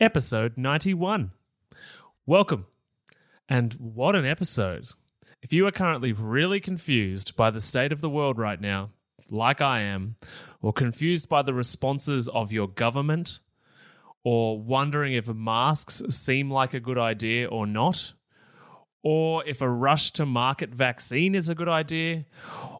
episode 91. Welcome. And what an episode. If you are currently really confused by the state of the world right now, like I am, or confused by the responses of your government, or wondering if masks seem like a good idea or not, or if a rush to market vaccine is a good idea,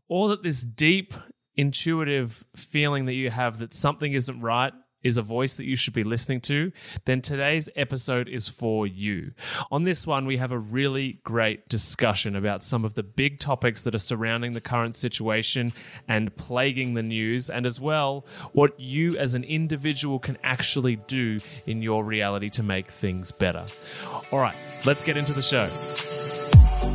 or that this deep, intuitive feeling that you have that something isn't right is a voice that you should be listening to, then today's episode is for you. On this one, we have a really great discussion about some of the big topics that are surrounding the current situation and plaguing the news, and as well, what you as an individual can actually do in your reality to make things better. All right, let's get into the show.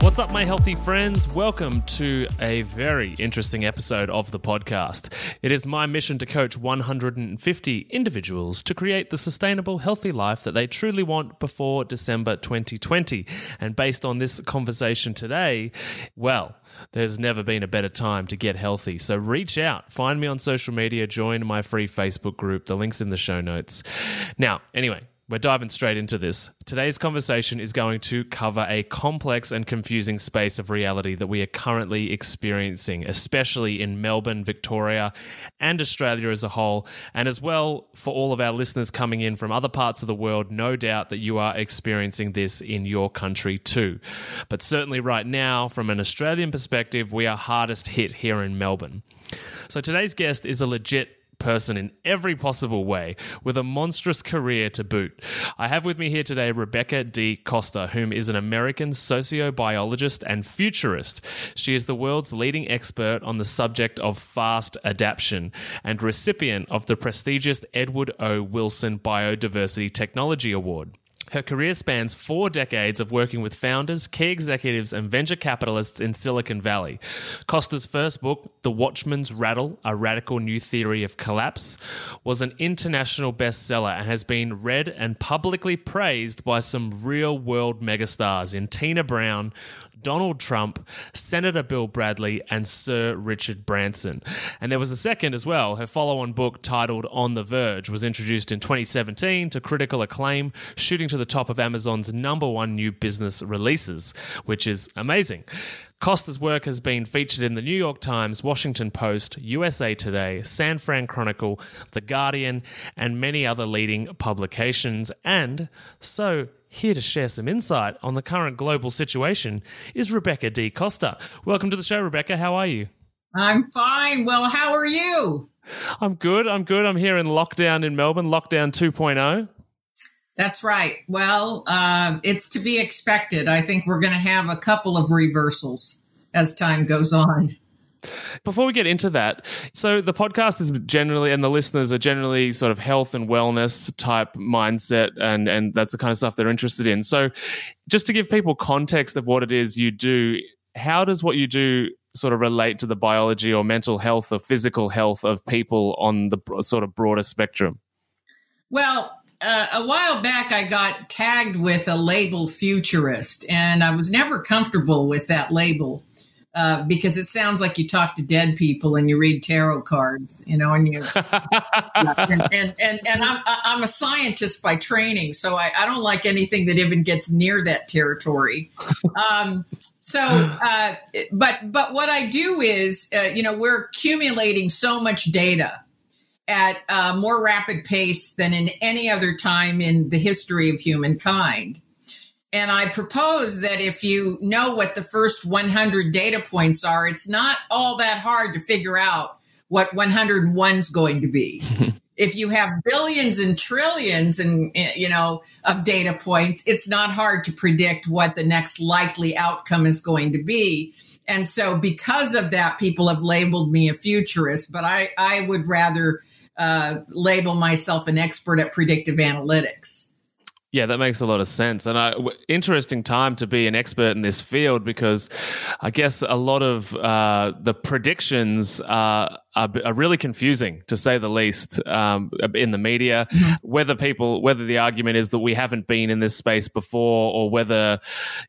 What's up, my healthy friends? Welcome to a very interesting episode of the podcast. It is my mission to coach 150 individuals to create the sustainable, healthy life that they truly want before December 2020. And based on this conversation today, well, there's never been a better time to get healthy. So reach out, find me on social media, join my free Facebook group. The link's in the show notes. Now, anyway, we're diving straight into this. Today's conversation is going to cover a complex and confusing space of reality that we are currently experiencing, especially in Melbourne, Victoria, and Australia as a whole. And as well, for all of our listeners coming in from other parts of the world, no doubt that you are experiencing this in your country too. But certainly, right now, from an Australian perspective, we are hardest hit here in Melbourne. So today's guest is a legit person in every possible way with a monstrous career to boot. I have with me here today Rebecca D. Costa, whom is an American sociobiologist and futurist. She is the world's leading expert on the subject of fast adaptation and recipient of the prestigious Edward O. Wilson Biodiversity Technology Award. Her career spans four decades of working with founders, key executives, and venture capitalists in Silicon Valley. Costa's first book, The Watchman's Rattle A Radical New Theory of Collapse, was an international bestseller and has been read and publicly praised by some real world megastars in Tina Brown, Donald Trump, Senator Bill Bradley, and Sir Richard Branson. And there was a second as well. Her follow on book titled On the Verge was introduced in 2017 to critical acclaim, shooting to the top of Amazon's number one new business releases, which is amazing. Costa's work has been featured in the New York Times, Washington Post, USA Today, San Fran Chronicle, The Guardian, and many other leading publications. And so here to share some insight on the current global situation is Rebecca D. Costa. Welcome to the show, Rebecca. How are you? I'm fine. Well, how are you? I'm good. I'm good. I'm here in lockdown in Melbourne, lockdown 2.0. That's right. Well, um, it's to be expected. I think we're going to have a couple of reversals as time goes on. Before we get into that, so the podcast is generally, and the listeners are generally sort of health and wellness type mindset, and and that's the kind of stuff they're interested in. So, just to give people context of what it is you do, how does what you do sort of relate to the biology or mental health or physical health of people on the sort of broader spectrum? Well, uh, a while back, I got tagged with a label futurist, and I was never comfortable with that label. Uh, because it sounds like you talk to dead people and you read tarot cards, you know, and you and, and, and and I'm I'm a scientist by training, so I, I don't like anything that even gets near that territory. Um, so, uh, but but what I do is, uh, you know, we're accumulating so much data at a more rapid pace than in any other time in the history of humankind. And I propose that if you know what the first 100 data points are, it's not all that hard to figure out what 101 is going to be. if you have billions and trillions and you know of data points, it's not hard to predict what the next likely outcome is going to be. And so because of that, people have labeled me a futurist, but I, I would rather uh, label myself an expert at predictive analytics. Yeah, that makes a lot of sense. And I, w- interesting time to be an expert in this field because I guess a lot of uh, the predictions are, are, are, really confusing, to say the least, um, in the media. Mm-hmm. Whether people, whether the argument is that we haven't been in this space before or whether,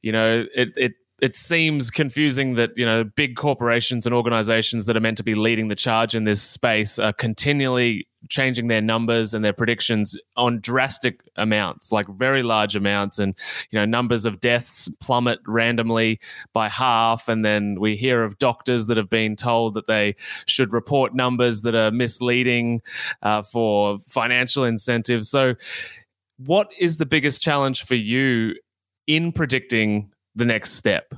you know, it, it it seems confusing that you know big corporations and organizations that are meant to be leading the charge in this space are continually changing their numbers and their predictions on drastic amounts like very large amounts. And you know numbers of deaths plummet randomly by half. And then we hear of doctors that have been told that they should report numbers that are misleading uh, for financial incentives. So what is the biggest challenge for you in predicting the next step?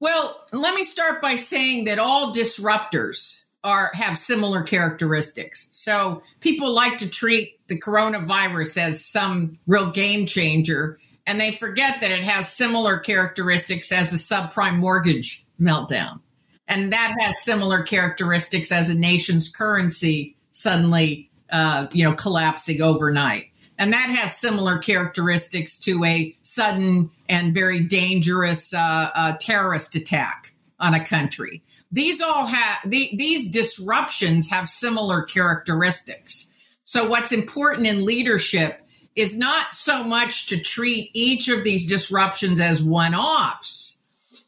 Well, let me start by saying that all disruptors are have similar characteristics. So people like to treat the coronavirus as some real game changer, and they forget that it has similar characteristics as the subprime mortgage meltdown. And that has similar characteristics as a nation's currency suddenly uh, you know collapsing overnight. And that has similar characteristics to a sudden and very dangerous uh, uh, terrorist attack on a country. These all have the, these disruptions have similar characteristics. So, what's important in leadership is not so much to treat each of these disruptions as one offs,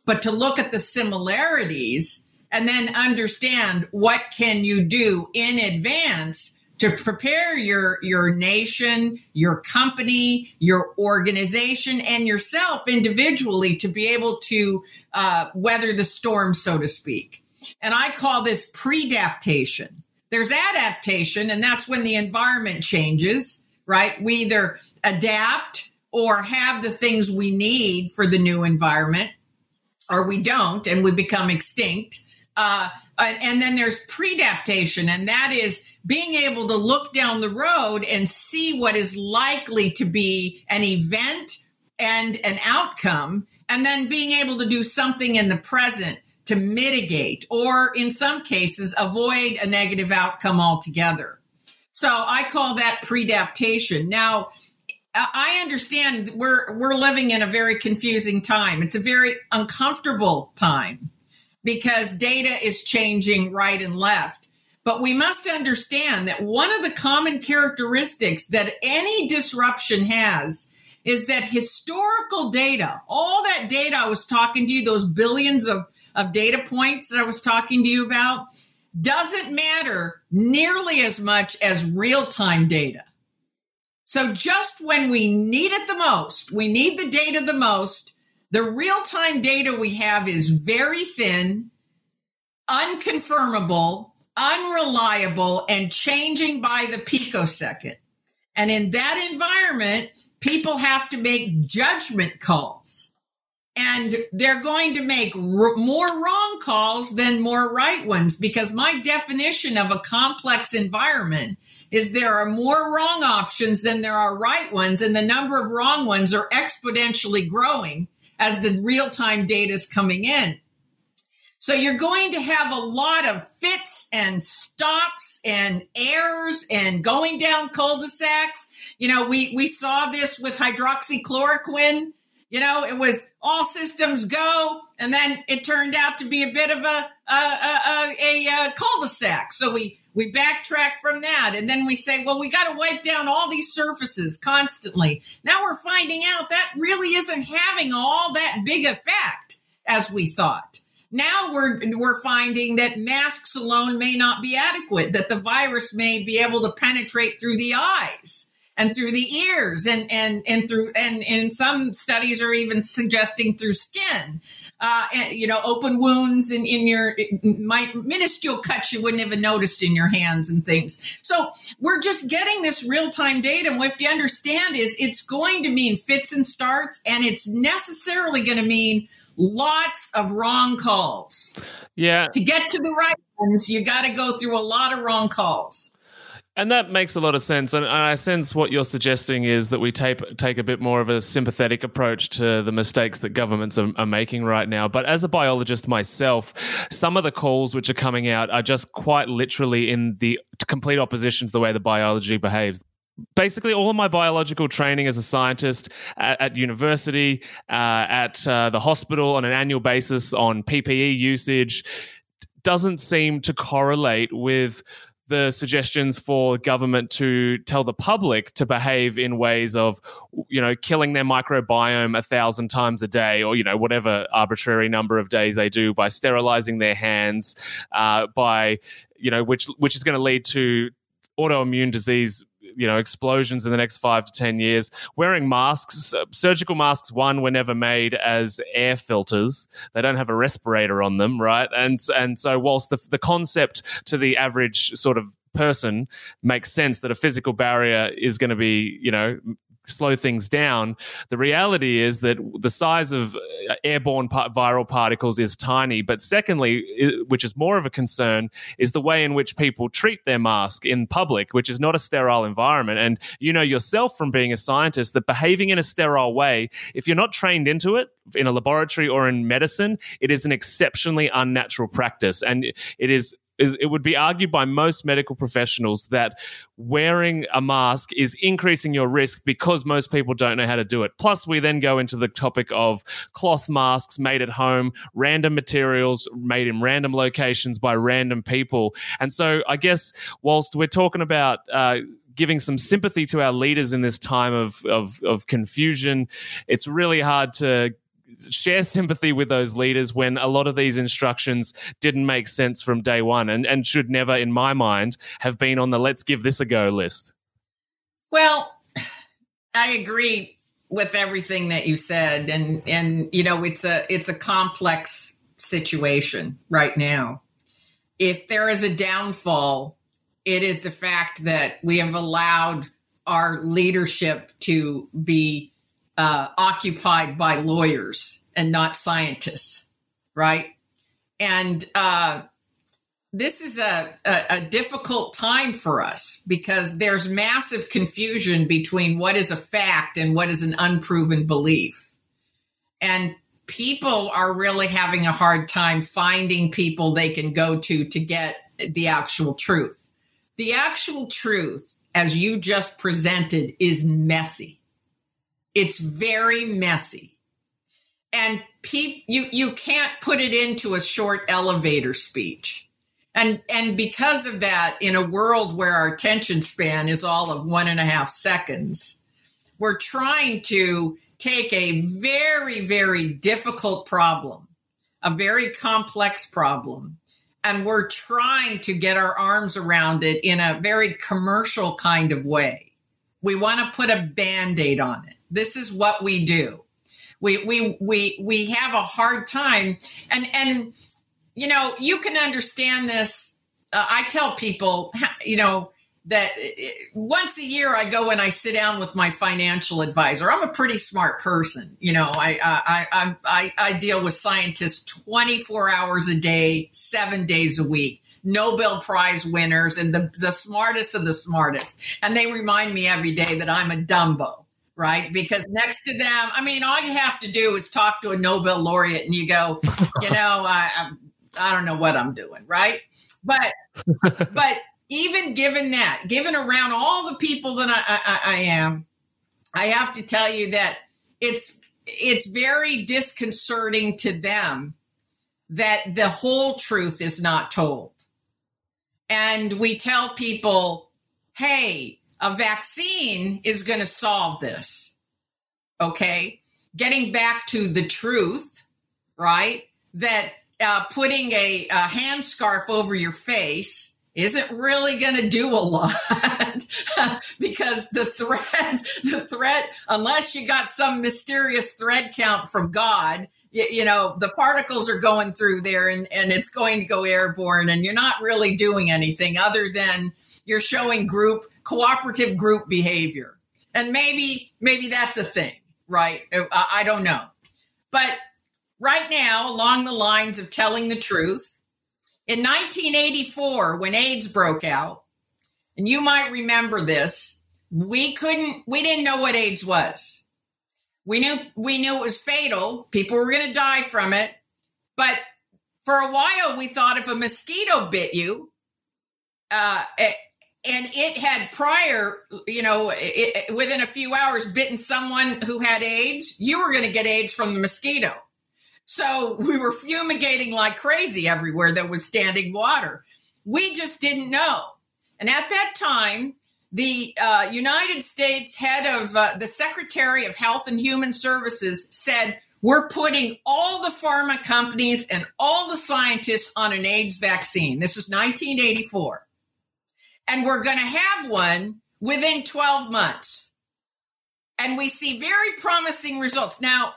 but to look at the similarities and then understand what can you do in advance to prepare your your nation, your company, your organization, and yourself individually to be able to uh, weather the storm, so to speak. And I call this predaptation. There's adaptation, and that's when the environment changes. Right? We either adapt or have the things we need for the new environment, or we don't, and we become extinct. Uh, and then there's predaptation, and that is being able to look down the road and see what is likely to be an event and an outcome, and then being able to do something in the present to mitigate or, in some cases, avoid a negative outcome altogether. So I call that predaptation. Now, I understand we're we're living in a very confusing time. It's a very uncomfortable time because data is changing right and left. But we must understand that one of the common characteristics that any disruption has is that historical data, all that data I was talking to you, those billions of, of data points that I was talking to you about, doesn't matter nearly as much as real time data. So just when we need it the most, we need the data the most, the real time data we have is very thin, unconfirmable, unreliable, and changing by the picosecond. And in that environment, people have to make judgment calls. And they're going to make r- more wrong calls than more right ones because my definition of a complex environment is there are more wrong options than there are right ones, and the number of wrong ones are exponentially growing as the real time data is coming in. So you're going to have a lot of fits and stops and errors and going down cul-de-sacs. You know, we we saw this with hydroxychloroquine. You know, it was all systems go, and then it turned out to be a bit of a a, a, a, a cul-de-sac. So we we backtrack from that, and then we say, well, we got to wipe down all these surfaces constantly. Now we're finding out that really isn't having all that big effect as we thought. Now we're we're finding that masks alone may not be adequate, that the virus may be able to penetrate through the eyes and through the ears and and and through and in some studies are even suggesting through skin. Uh, and, you know, open wounds in, in your my minuscule cuts you wouldn't have noticed in your hands and things. So we're just getting this real time data. And what you understand is it's going to mean fits and starts, and it's necessarily going to mean lots of wrong calls. Yeah. To get to the right ones, you got to go through a lot of wrong calls. And that makes a lot of sense. And I sense what you're suggesting is that we take, take a bit more of a sympathetic approach to the mistakes that governments are, are, making right now. But as a biologist myself, some of the calls which are coming out are just quite literally in the complete opposition to the way the biology behaves. Basically all of my biological training as a scientist at, at university, uh, at uh, the hospital on an annual basis on PPE usage doesn't seem to correlate with the suggestions for government to tell the public to behave in ways of, you know, killing their microbiome a thousand times a day, or you know, whatever arbitrary number of days they do by sterilizing their hands, uh, by you know, which which is going to lead to autoimmune disease you know explosions in the next five to ten years. Wearing masks, surgical masks, one were never made as air filters. They don't have a respirator on them, right? And and so whilst the the concept to the average sort of person makes sense that a physical barrier is going to be you know slow things down. The reality is that the size of uh, airborne viral particles is tiny. But secondly, which is more of a concern, is the way in which people treat their mask in public, which is not a sterile environment. And you know yourself from being a scientist that behaving in a sterile way, if you're not trained into it in a laboratory or in medicine, it is an exceptionally unnatural practice. And it is is it would be argued by most medical professionals that wearing a mask is increasing your risk because most people don't know how to do it. Plus, we then go into the topic of cloth masks made at home, random materials made in random locations by random people. And so, I guess, whilst we're talking about uh, giving some sympathy to our leaders in this time of, of, of confusion, it's really hard to share sympathy with those leaders when a lot of these instructions didn't make sense from day one and, and should never, in my mind, have been on the let's give this a go list. Well, I agree with everything that you said. And and you know, it's a it's a complex situation right now. If there is a downfall, it is the fact that we have allowed our leadership to be uh, occupied by lawyers and not scientists, right? And uh, this is a, a, a, difficult time for us because there's massive confusion between what is a fact and what is an unproven belief. And people are really having a hard time finding people they can go to to get the actual truth. The actual truth, as you just presented, is messy. It's very messy. And pe- you you can't put it into a short elevator speech. And and because of that, in a world where our attention span is all of one and a half seconds, we're trying to take a very, very difficult problem, a very complex problem, and we're trying to get our arms around it in a very commercial kind of way. We want to put a band aid on it. This is what we do. We we we we have a hard time, and and you know you can understand this. Uh, I tell people, you know, that uh, once a year I go and I sit down with my financial advisor. I'm a pretty smart person, you know. I I I I, I deal with scientists 24 hours a day, seven days a week. Nobel Prize winners and the, the smartest of the smartest. And they remind me every day that I'm a Dumbo right? Because next to them, I mean, all you have to do is talk to a Nobel laureate and you go, you know, I, I, I don't know what I'm doing, right? But, but even given that, given around all the people that I, I, I am, I have to tell you that it's, it's very disconcerting to them that the whole truth is not told. And we tell people, hey, a vaccine is going to solve this. Okay. Getting back to the truth, right? That uh, putting a, a hand scarf over your face isn't really going to do a lot because the threat, the threat, unless you got some mysterious thread count from God, you, you, know, the particles are going through there and, and it's going to go airborne and you're not really doing anything other than you're showing group cooperative group behavior. And maybe, maybe that's a thing, right? I, I don't know. But right now, along the lines of telling the truth, in 1984, when AIDS broke out, and you might remember this, we couldn't, we didn't know what AIDS was. We knew, we knew it was fatal. People were going to die from it. But for a while, we thought if a mosquito bit you, uh, and it had prior, you know, it, within a few hours, bitten someone who had AIDS. You were going to get AIDS from the mosquito. So we were fumigating like crazy everywhere that was standing water. We just didn't know. And at that time, the uh, United States head of uh, the Secretary of Health and Human Services said, We're putting all the pharma companies and all the scientists on an AIDS vaccine. This was 1984 and we're going to have one within 12 months. And we see very promising results. Now,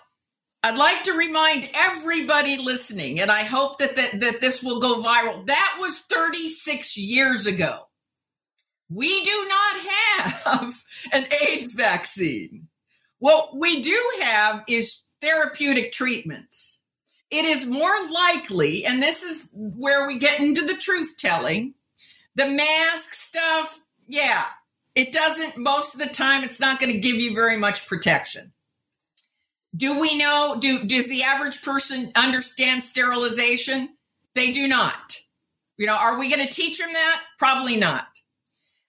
I'd like to remind everybody listening, and I hope that, that, that this will go viral. That was 36 years ago. We do not have an AIDS vaccine. What we do have is therapeutic treatments. It is more likely, and this is where we get into the truth telling, the mask stuff, yeah, it doesn't, most of the time, it's not going to give you very much protection. Do we know, do, does the average person understand sterilization? They do not. You know, are we going to teach them that? Probably not.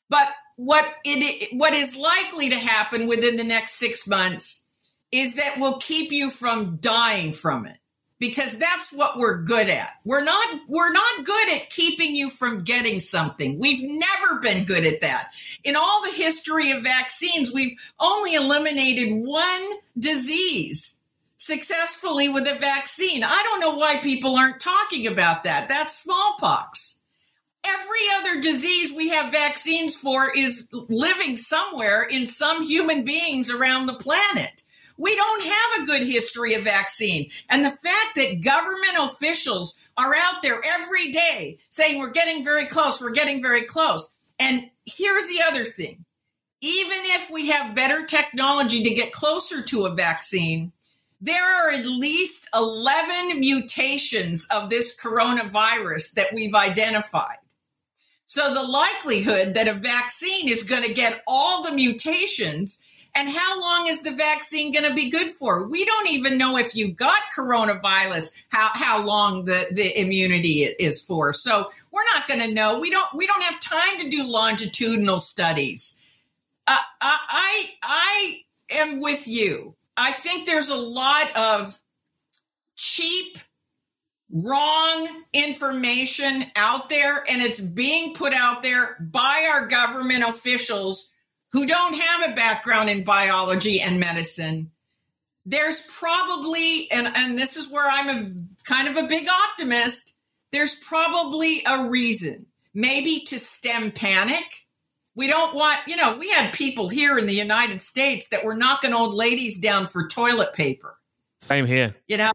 But what it what is likely to happen within the next six months is that we'll keep you from dying from it because that's what we're good at. We're not we're not good at keeping you from getting something. We've never been good at that. In all the history of vaccines, we've only eliminated one disease successfully with a vaccine. I don't know why people aren't talking about that. That's smallpox. Every other disease we have vaccines for is living somewhere in some human beings around the planet. We don't have a good history of vaccine. And the fact that government officials are out there every day saying we're getting very close, we're getting very close. And here's the other thing even if we have better technology to get closer to a vaccine, there are at least 11 mutations of this coronavirus that we've identified. So the likelihood that a vaccine is going to get all the mutations and how long is the vaccine going to be good for? We don't even know if you got coronavirus how how long the the immunity is for. So we're not going to know. We don't we don't have time to do longitudinal studies. Uh, I I am with you. I think there's a lot of cheap wrong information out there and it's being put out there by our government officials who don't have a background in biology and medicine, there's probably, and, and this is where I'm a kind of a big optimist, there's probably a reason. Maybe to stem panic. We don't want, you know, we had people here in the United States that were knocking old ladies down for toilet paper. Same here. You know?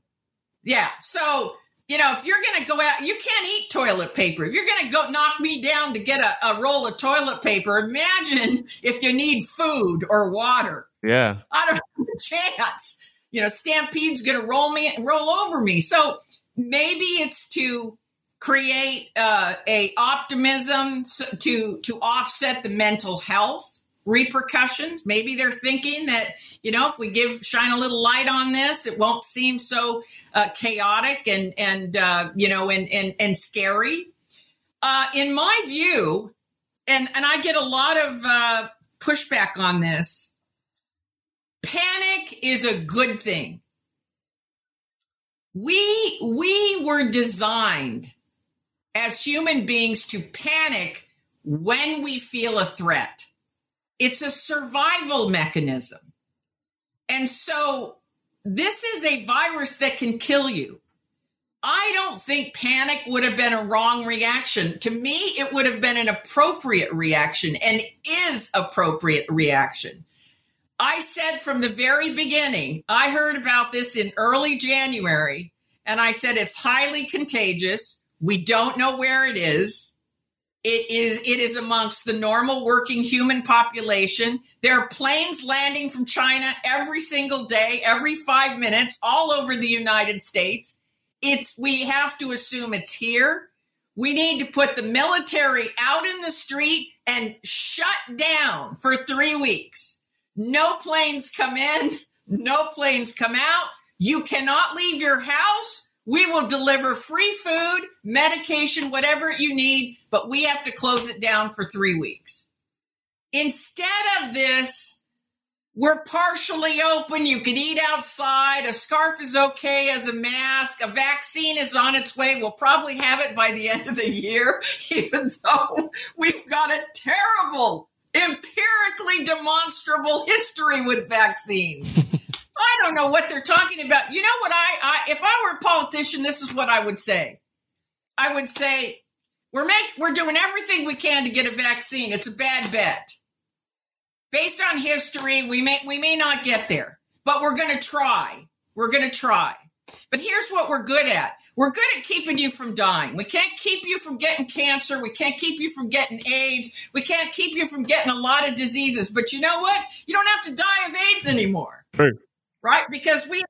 Yeah. So you know, if you're going to go out, you can't eat toilet paper. If you're going to go knock me down to get a, a, roll of toilet paper, imagine if you need food or water. Yeah. I don't have a chance. You know, Stampede's going to roll me, roll over me. So maybe it's to create uh, a optimism to to offset the mental health repercussions. Maybe they're thinking that, you know, if we give shine a little light on this, it won't seem so uh, chaotic and, and uh, you know, and, and, and scary. Uh, in my view, and, and I get a lot of uh, pushback on this, panic is a good thing. We, we were designed as human beings to panic when we feel a threat it's a survival mechanism. And so this is a virus that can kill you. I don't think panic would have been a wrong reaction. To me, it would have been an appropriate reaction and is appropriate reaction. I said from the very beginning, I heard about this in early January, and I said it's highly contagious. We don't know where it is. It is it is amongst the normal working human population. There are planes landing from China every single day, every 5 minutes all over the United States. It's we have to assume it's here. We need to put the military out in the street and shut down for 3 weeks. No planes come in, no planes come out. You cannot leave your house We will deliver free food, medication, whatever you need, but we have to close it down for three weeks. Instead of this, we're partially open. You can eat outside. A scarf is okay as a mask. A vaccine is on its way. We'll probably have it by the end of the year, even though we've got a terrible, empirically demonstrable history with vaccines. I don't know what they're talking about. You know what I, I if I were a politician, this is what I would say. I would say we're make we're doing everything we can to get a vaccine. It's a bad bet. Based on history, we may we may not get there, but we're going to try. We're going to try. But here's what we're good at. We're good at keeping you from dying. We can't keep you from getting cancer. We can't keep you from getting AIDS. We can't keep you from getting a lot of diseases. But you know what? You don't have to die of AIDS anymore. True right? Because we,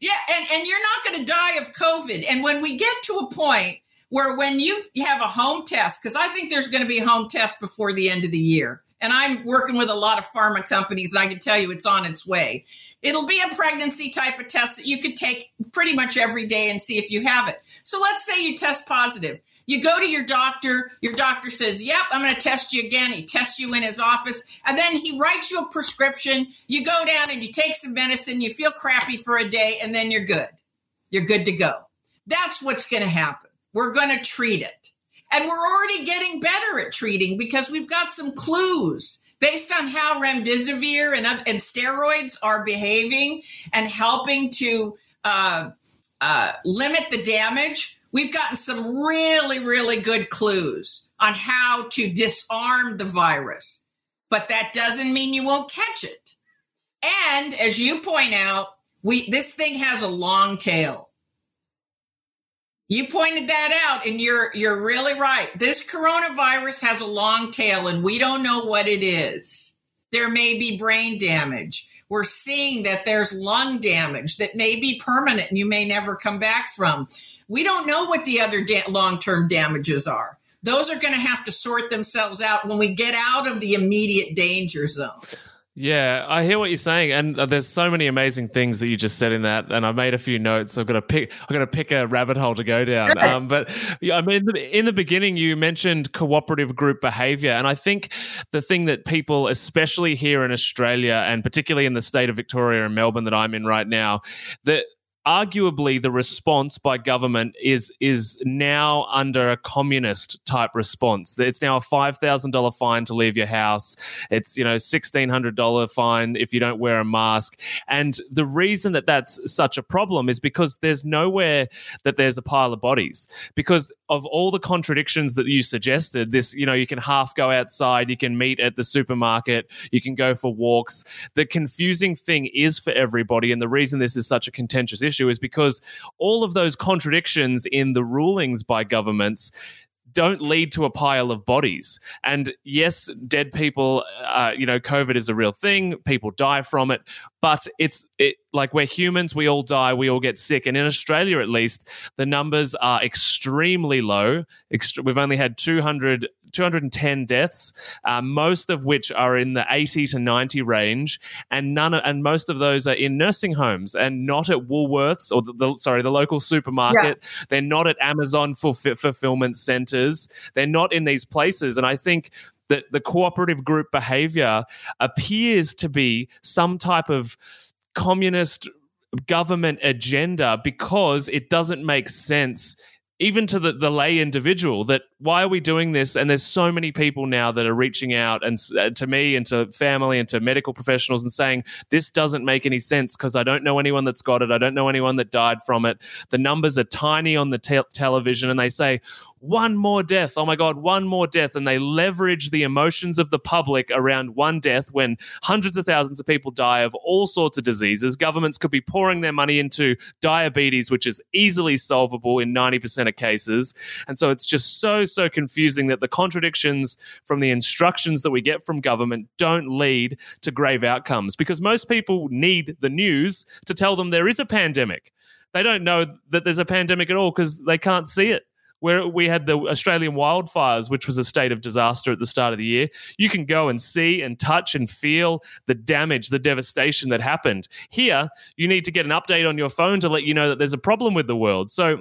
yeah, and, and you're not going to die of COVID. And when we get to a point where when you have a home test, because I think there's going to be a home test before the end of the year. And I'm working with a lot of pharma companies, and I can tell you it's on its way. It'll be a pregnancy type of test that you could take pretty much every day and see if you have it. So let's say you test positive. You go to your doctor, your doctor says, Yep, I'm going to test you again. He tests you in his office, and then he writes you a prescription. You go down and you take some medicine, you feel crappy for a day, and then you're good. You're good to go. That's what's going to happen. We're going to treat it. And we're already getting better at treating because we've got some clues based on how remdesivir and, and steroids are behaving and helping to uh, uh, limit the damage we've gotten some really, really good clues on how to disarm the virus. But that doesn't mean you won't catch it. And as you point out, we this thing has a long tail. You pointed that out and you're you're really right. This coronavirus has a long tail and we don't know what it is. There may be brain damage. We're seeing that there's lung damage that may be permanent and you may never come back from. We don't know what the other da- long term damages are. Those are going to have to sort themselves out when we get out of the immediate danger zone. Yeah, I hear what you're saying, and uh, there's so many amazing things that you just said in that, and I made a few notes. I'm gonna pick, I'm gonna pick a rabbit hole to go down. Um, but yeah, I mean, in the, in the beginning, you mentioned cooperative group behavior, and I think the thing that people, especially here in Australia, and particularly in the state of Victoria and Melbourne that I'm in right now, that arguably the response by government is is now under a communist type response. It's now a five thousand dollar fine to leave your house. It's you know sixteen hundred dollar fine if you don't wear a mask. And the reason that that's such a problem is because there's nowhere that there's a pile of bodies because of all the contradictions that you suggested. This you know you can half go outside, you can meet at the supermarket, you can go for walks. The confusing thing is for everybody, and the reason this is such a contentious issue is because all of those contradictions in the rulings by governments don't lead to a pile of bodies. And yes, dead people, uh, you know, COVID is a real thing. People die from it, but it's it, like we're humans. We all die. We all get sick. And in Australia, at least, the numbers are extremely low. Ext- we've only had 200 210 deaths, uh, most of which are in the 80 to 90 range, and none of, and most of those are in nursing homes and not at Woolworths or the, the sorry the local supermarket. Yeah. They're not at Amazon fulf- fulfillment centers. They're not in these places, and I think that the cooperative group behavior appears to be some type of communist government agenda because it doesn't make sense even to the, the lay individual that why are we doing this? And there's so many people now that are reaching out and uh, to me and to family and to medical professionals and saying this doesn't make any sense because i don't know anyone that's got it. I don't know anyone that died from it. The numbers are tiny on the te- television and they say one more death. Oh my God, one more death. And they leverage the emotions of the public around one death when hundreds of thousands of people die of all sorts of diseases. Governments could be pouring their money into diabetes, which is easily solvable in 90% of cases. And so it's just so, so confusing that the contradictions from the instructions that we get from government don't lead to grave outcomes because most people need the news to tell them there is a pandemic. They don't know that there's a pandemic at all because they can't see it where we had the Australian wildfires, which was a state of disaster at the start of the year. You can go and see and touch and feel the damage, the devastation that happened. Here, you need to get an update on your phone to let you know that there's a problem with the world. So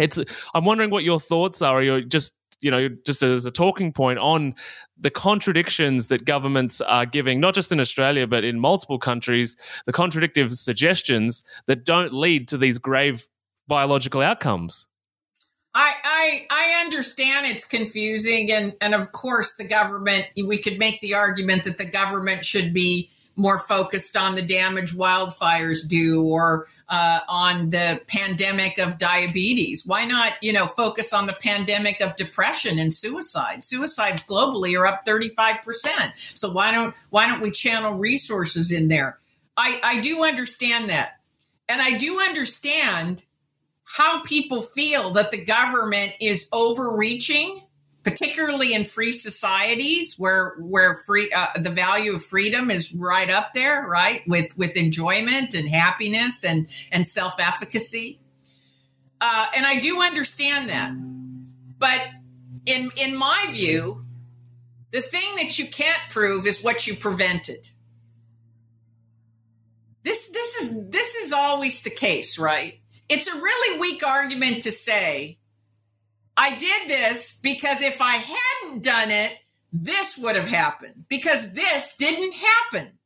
it's I'm wondering what your thoughts are, or just you know, just as a talking point on the contradictions that governments are giving, not just in Australia, but in multiple countries, the contradictive suggestions that don't lead to these grave biological outcomes. I, I I understand it's confusing and and of course the government we could make the argument that the government should be more focused on the damage wildfires do or uh, on the pandemic of diabetes. Why not, you know, focus on the pandemic of depression and suicide? Suicides globally are up 35%. So why don't why don't we channel resources in there? I, I do understand that. And I do understand how people feel that the government is overreaching particularly in free societies where where free uh, the value of freedom is right up there right with with enjoyment and happiness and and self-efficacy. Uh, and i do understand that. But in in my view the thing that you can't prove is what you prevented. This this is this is always the case right it's a really weak argument to say I did this because if I hadn't done it, this would have happened because this didn't happen.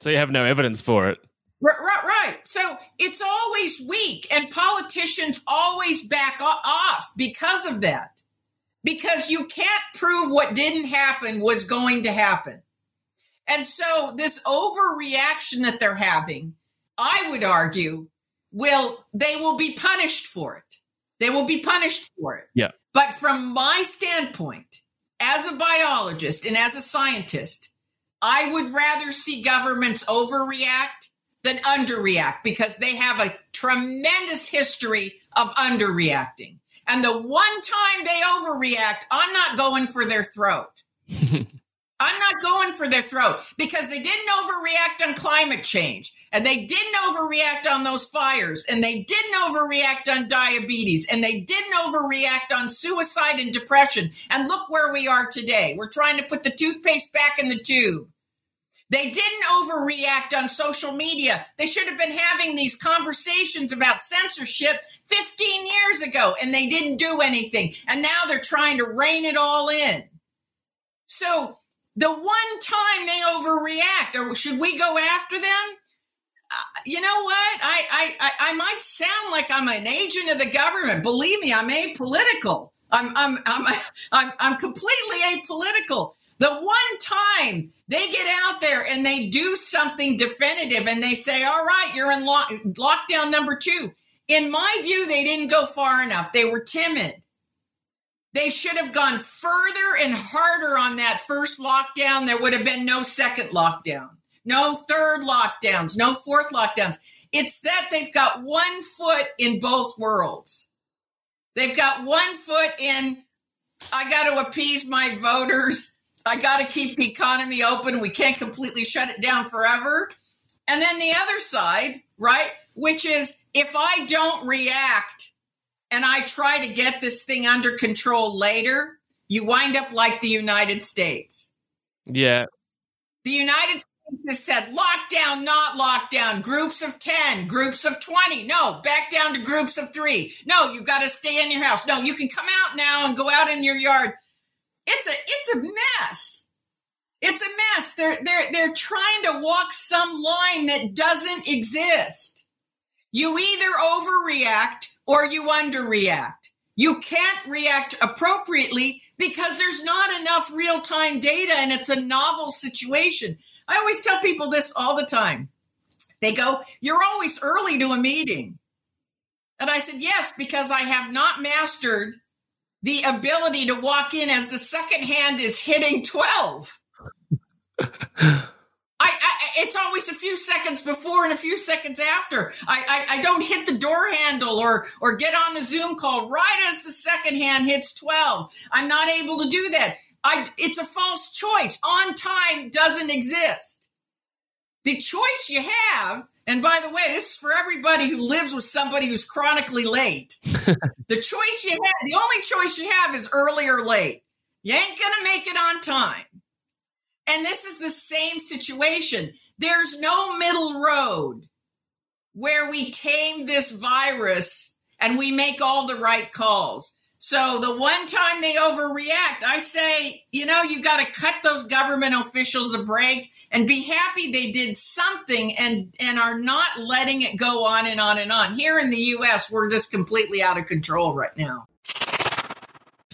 So you have no evidence for it. Right, right, right. So it's always weak, and politicians always back off because of that. Because you can't prove what didn't happen was going to happen. And so this overreaction that they're having, I would argue, will they will be punished for it. They will be punished for it. Yeah. But from my standpoint, as a biologist and as a scientist, I would rather see governments overreact than underreact because they have a tremendous history of underreacting. And the one time they overreact, I'm not going for their throat. I'm not going for their throat because they didn't overreact on climate change and they didn't overreact on those fires and they didn't overreact on diabetes and they didn't overreact on suicide and depression. And look where we are today. We're trying to put the toothpaste back in the tube. They didn't overreact on social media. They should have been having these conversations about censorship 15 years ago and they didn't do anything. And now they're trying to rein it all in. So the one time they overreact, or should we go after them? Uh, you know what? I, I I might sound like I'm an agent of the government. Believe me, I'm apolitical. I'm I'm I'm I'm, I'm completely apolitical. The one time they get out there and they do something definitive and they say, "All right, you're in lock, lockdown number two. In my view, they didn't go far enough. They were timid. They should have gone further and harder on that first lockdown. There would have been no second lockdown, no third lockdowns, no fourth lockdowns. It's that they've got one foot in both worlds. They've got one foot in, I got to appease my voters. I got to keep the economy open. We can't completely shut it down forever. And then the other side, right, which is if I don't react and I try to get this thing under control later, you wind up like the United States. Yeah. The United States has said lockdown, not lockdown, groups of 10, groups of 20. No, back down to groups of three. No, you've got to stay in your house. No, you can come out now and go out in your yard. It's a it's a mess. It's a mess. They're they're they're trying to walk some line that doesn't exist. You either overreact or you underreact. You can't react appropriately because there's not enough real time data and it's a novel situation. I always tell people this all the time. They go, You're always early to a meeting. And I said, Yes, because I have not mastered the ability to walk in as the second hand is hitting 12. I, I, it's always a few seconds before and a few seconds after. I, I, I don't hit the door handle or or get on the Zoom call right as the second hand hits 12. I'm not able to do that. I it's a false choice. On time doesn't exist. The choice you have And by the way, this is for everybody who lives with somebody who's chronically late. the choice you have, the only choice you have is early or late. You ain't going to make it on time. And this is the same situation. There's no middle road where we tame this virus and we make all the right calls. So the one time they overreact, I say, you know, you got to cut those government officials a break and be happy they did something and and are not letting it go on and on and on. Here in the US, we're just completely out of control right now.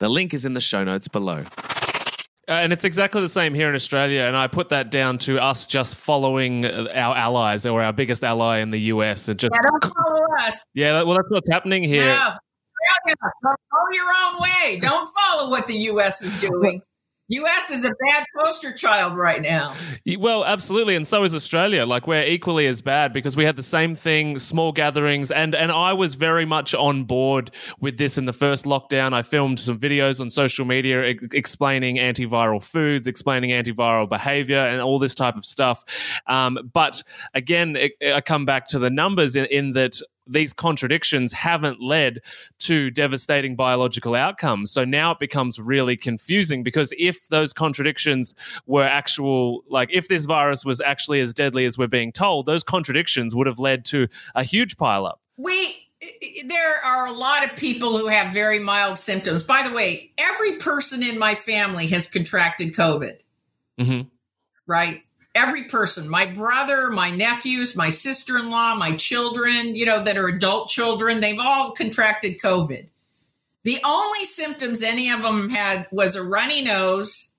The link is in the show notes below. Uh, and it's exactly the same here in Australia. And I put that down to us just following our allies or our biggest ally in the US. And just yeah, don't follow us. Yeah, well, that's what's happening here. No. Go your own way. Don't follow what the U.S. is doing. U.S. is a bad poster child right now. Well, absolutely, and so is Australia. Like we're equally as bad because we had the same thing, small gatherings, and and I was very much on board with this in the first lockdown. I filmed some videos on social media ex- explaining antiviral foods, explaining antiviral behavior, and all this type of stuff. Um, but again, it, I come back to the numbers in, in that these contradictions haven't led to devastating biological outcomes. So now it becomes really confusing because if those contradictions were actual, like if this virus was actually as deadly as we're being told, those contradictions would have led to a huge pileup. We there are a lot of people who have very mild symptoms. By the way, every person in my family has contracted COVID. Mm-hmm. Right? Every person my brother my nephews my sister-in-law my children you know that are adult children they've all contracted covid. The only symptoms any of them had was a runny nose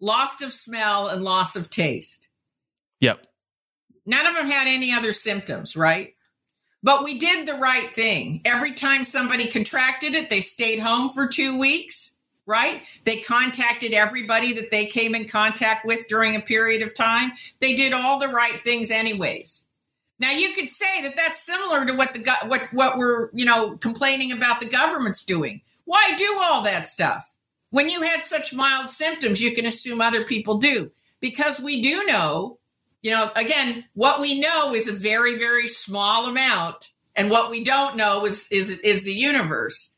loss of smell and loss of taste. Yep. None of them had any other symptoms right? But we did the right thing. Every time somebody contracted it they stayed home for two weeks right? They contacted everybody that they came in contact with during a period of time. They did all the right things anyways. Now you could say that that's similar to what the what what we're, you know, complaining about the government's doing. Why do all that stuff? When you had such mild symptoms, you can assume other people do because we do know, you know, again, what we know is a very very small amount and what we don't know is is is the universe.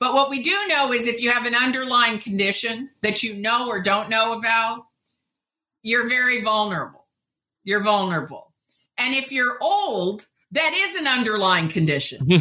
But what we do know is if you have an underlying condition that you know or don't know about, you're very vulnerable. You're vulnerable. And if you're old, that is an underlying condition. Hmm.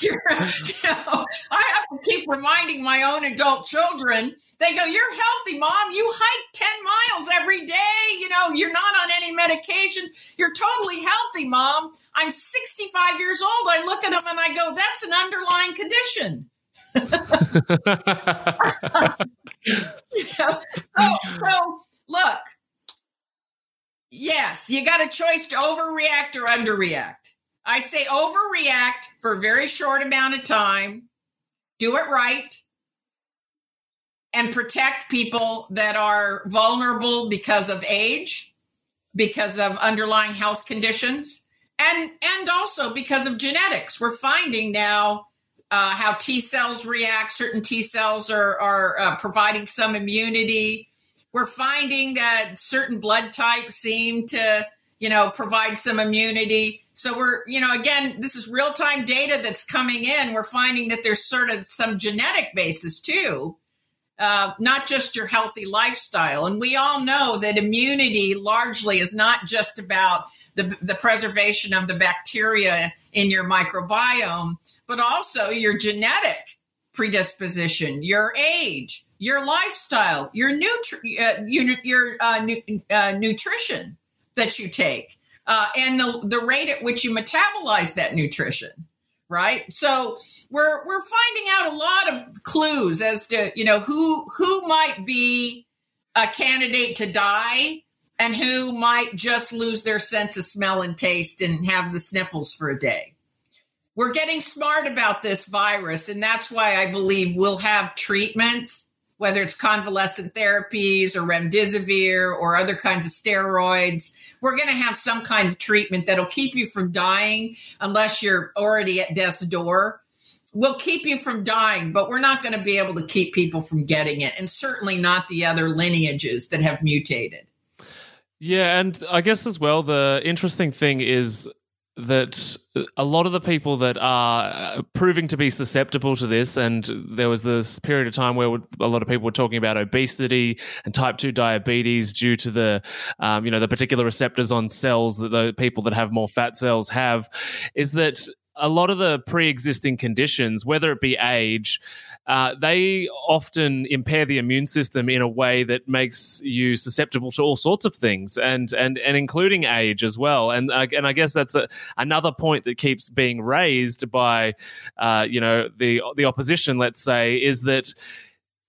you know, I have to keep reminding my own adult children. They go, "You're healthy, mom. You hike ten miles every day. You know, you're not on any medications. You're totally healthy, mom." I'm 65 years old. I look at them and I go, that's an underlying condition. so, so, look, yes, you got a choice to overreact or underreact. I say overreact for a very short amount of time, do it right, and protect people that are vulnerable because of age, because of underlying health conditions and and also because of genetics we're finding now uh, how T cells react. Certain T cells are, are uh, providing some immunity. We're finding that certain blood types seem to, you know, provide some immunity. So we're, you know, again, this is real time data that's coming in. We're finding that there's sort of some genetic basis too, uh, not just your healthy lifestyle. And we all know that immunity largely is not just about the, the preservation of the bacteria in your microbiome, but also your genetic predisposition, your age, your lifestyle, your, nutri- uh, your, your uh, nu- uh, nutrition that you take, uh, and the, the rate at which you metabolize that nutrition. Right, so we're we're finding out a lot of clues as to you know who who might be a candidate to die and who might just lose their sense of smell and taste and have the sniffles for a day we're getting smart about this virus, and that's why I believe we'll have treatments, whether it's convalescent therapies or remdesivir or other kinds of steroids. We're going to have some kind of treatment that'll keep you from dying unless you're already at death's door. We'll keep you from dying, but we're not going to be able to keep people from getting it, and certainly not the other lineages that have mutated. Yeah, and I guess as well, the interesting thing is that a lot of the people that are uh, proving to be susceptible to this, and there was this period of time where a lot of people were talking about obesity and type two diabetes due to the, um, you know, the particular receptors on cells that the people that have more fat cells have, is that a lot of the pre-existing conditions, whether it be age, uh, they often impair the immune system in a way that makes you susceptible to all sorts of things, and and and including age as well. And uh, and I guess that's a, another point that keeps being raised by, uh, you know, the the opposition. Let's say is that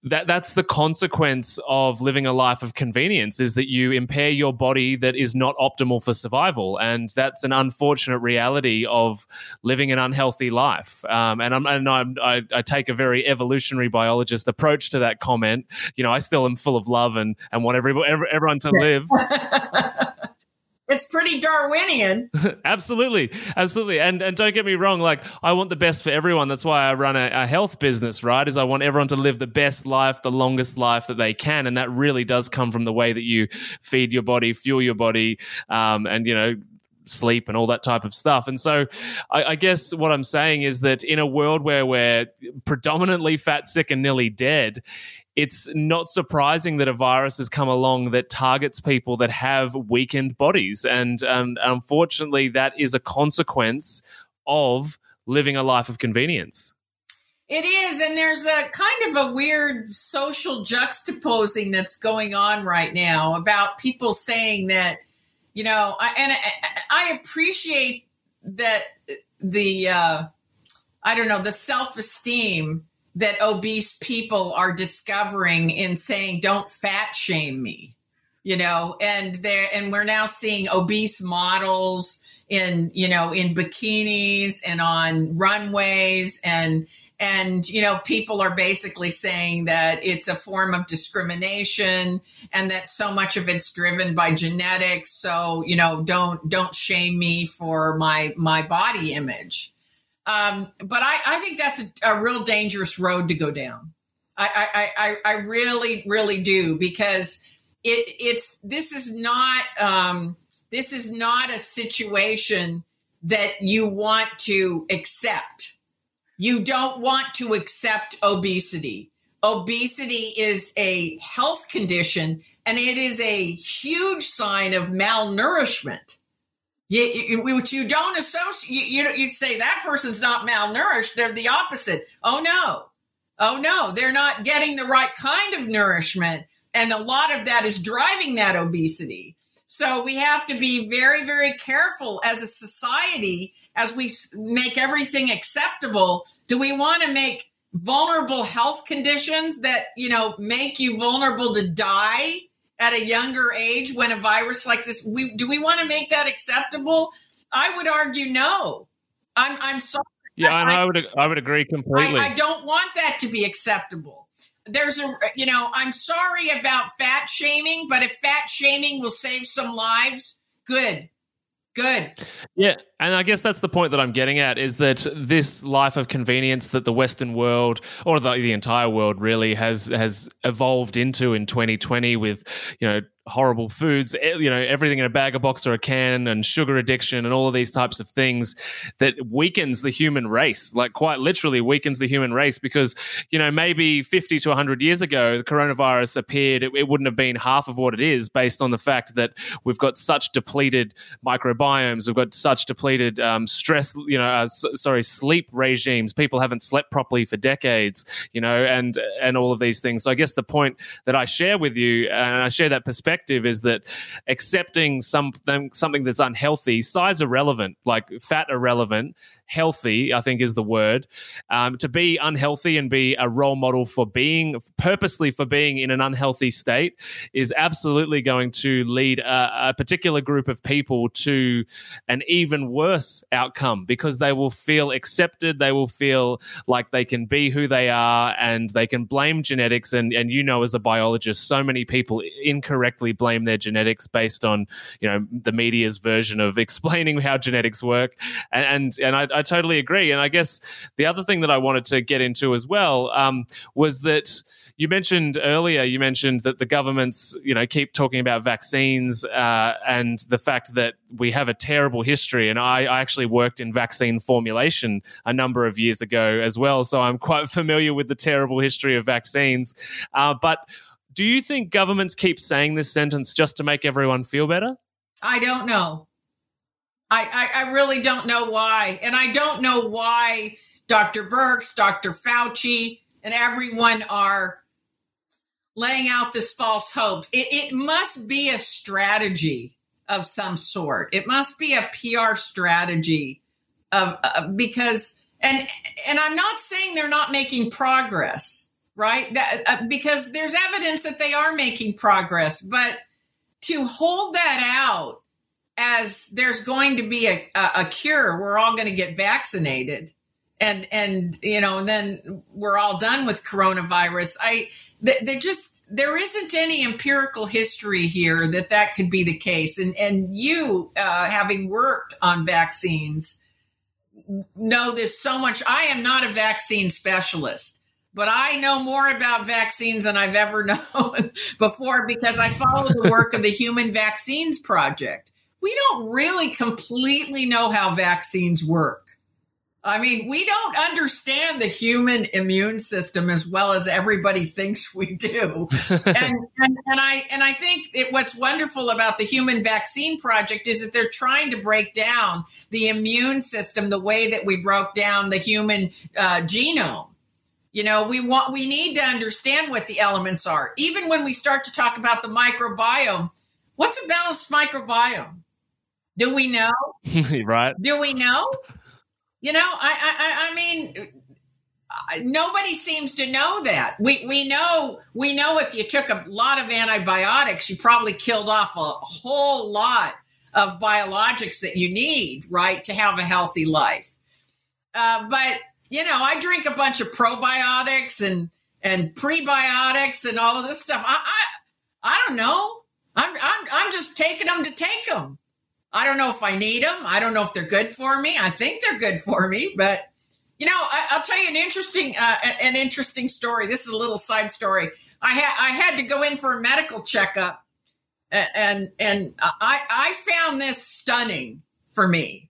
that that's the consequence of living a life of convenience is that you impair your body that is not optimal for survival. And that's an unfortunate reality of living an unhealthy life. Um, and, I'm, and I'm, I, I take a very evolutionary biologist approach to that comment. You know I still am full of love and, and want every, everyone to live it's pretty Darwinian. absolutely, absolutely, and and don't get me wrong. Like I want the best for everyone. That's why I run a, a, health business, right? Is I want everyone to live the best life, the longest life that they can, and that really does come from the way that you feed your body, fuel your body, um, and you know sleep and all that type of stuff. And so I, I, guess what I'm saying is that in a world where we're predominantly fat, sick, and nearly dead, it's not surprising that a virus has come along that targets people that have weakened bodies. And um, unfortunately, that is a consequence of living a life of convenience. It is, and there's a kind of a weird social juxtaposing that's going on right now about people saying that, you know, I, and I, I appreciate that the, uh, I don't know, the self esteem that obese people are discovering in saying don't fat shame me you know? And there and we're now seeing obese models in you know in bikinis and on runways and and you know people are basically saying that it's a form of discrimination and that so much of it's driven by genetics. So you know don't don't shame me for my my body image um, but I, I think that's a, a, real dangerous road to go down. I, I, I, I really, really do because it, it's this is not um, this is not a situation that you want to accept. You don't want to accept obesity. Obesity is a health condition and it is a huge sign of malnourishment. You, you, which you don't associate. You, you you say that person's not malnourished. They're the opposite. Oh no, oh no, they're not getting the right kind of nourishment, and a lot of that is driving that obesity. So we have to be very very careful as a society as we make everything acceptable. Do we want to make vulnerable health conditions that you know make you vulnerable to die? At a younger age when a virus like this we do we want to make that acceptable? I would argue no. I'm i'm sorry. Yeah I, I, would i would agree completely. I, I don't want that to be acceptable. There's a you know i'm sorry about fat shaming but if fat shaming will save some lives good good. Yeah And I guess that's the point that I'm getting at is that this life of convenience that the Western world or the, the entire world really has has evolved into in 2020 with, you know, horrible foods, eh, you know, everything in a bag, a box, or a can, and sugar addiction, and all of these types of things that weakens the human race, like quite literally weakens the human race. Because, you know, maybe 50 to 100 years ago, the coronavirus appeared, it, it wouldn't have been half of what it is based on the fact that we've got such depleted microbiomes, we've got such depleted um, stress, you know, uh, s- sorry, sleep regimes. People haven't slept properly for decades, you know, and and all of these things. So I guess the point that I share with you, and I share that perspective is that accepting something something that's unhealthy, size irrelevant, like fat irrelevant, healthy, I think is the word. Um, to be unhealthy and be a role model for being purposely for being in an unhealthy state is absolutely going to lead a, a particular group of people to an even worse outcome because they will feel accepted, they will feel like they can be who they are, and they can blame genetics. And and you know, as a biologist, so many people incorrectly blame their genetics based on you know the media's version of explaining how genetics work, and and, and I, I, totally agree. And I guess the other thing that I wanted to get into as well um, was that you mentioned earlier you mentioned that the governments you know keep talking about vaccines uh, and the fact that we have a terrible history and I, I, actually worked in vaccine formulation a number of years ago as well so i'm quite familiar with the terrible history of vaccines uh, but do you think governments keep saying this sentence just to make everyone feel better? I don't know. I, I, I really don't know why. And I don't know why Dr. Birx, Dr. Fauci, and everyone are laying out this false hope. It, it must be a strategy of some sort. It must be a PR strategy of uh, because and and I'm not saying they're not making progress right? That, uh, because there's evidence that they are making progress, but to hold that out as there's going to be a, a, a cure, we're all going to get vaccinated, and and you know, and then we're all done with coronavirus. I there just there isn't any empirical history here that that could be the case, and and you uh, having worked on vaccines know this so much. I am not a vaccine specialist but I know more about vaccines than I've ever known before because I follow the work of the Human Vaccines Project. We don't really completely know how vaccines work. I mean, we don't understand the human immune system as well as everybody thinks we do. and, and, and I and I think it, what's wonderful about the Human Vaccine Project is that they're trying to break down the immune system the way that we broke down the human uh, genome you know, we want we need to understand what the elements are. Even when we start to talk about the microbiome, what's a balanced microbiome? Do we know? right. Do we know? You know, I I I mean nobody seems to know that. We we know we know if you took a lot of antibiotics, you probably killed off a whole lot of biologics that you need, right, to have a healthy life. Uh, but you know, I drink a bunch of probiotics and and prebiotics and all of this stuff. I I, I don't know. I'm, I'm I'm just taking them to take them. I don't know if I need them. I don't know if they're good for me. I think they're good for me, but you know, I, will tell you an interesting uh, an interesting story. This is a little side story. I had I had to go in for a medical checkup, and and I I found this stunning for me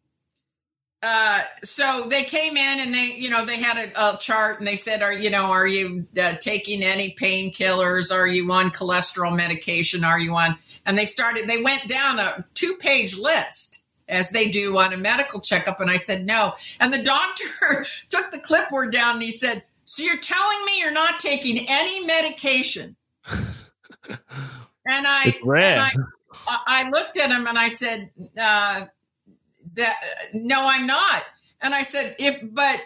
uh, so they came in and they, you know, they had a, a chart and they said, "Are you know, are you uh, taking any painkillers? Are you on cholesterol medication? Are you on?" And they started. They went down a two-page list as they do on a medical checkup, and I said no. And the doctor took the clipboard down and he said, "So you're telling me you're not taking any medication?" and I, and I, I looked at him and I said. Uh, that no i'm not and i said if but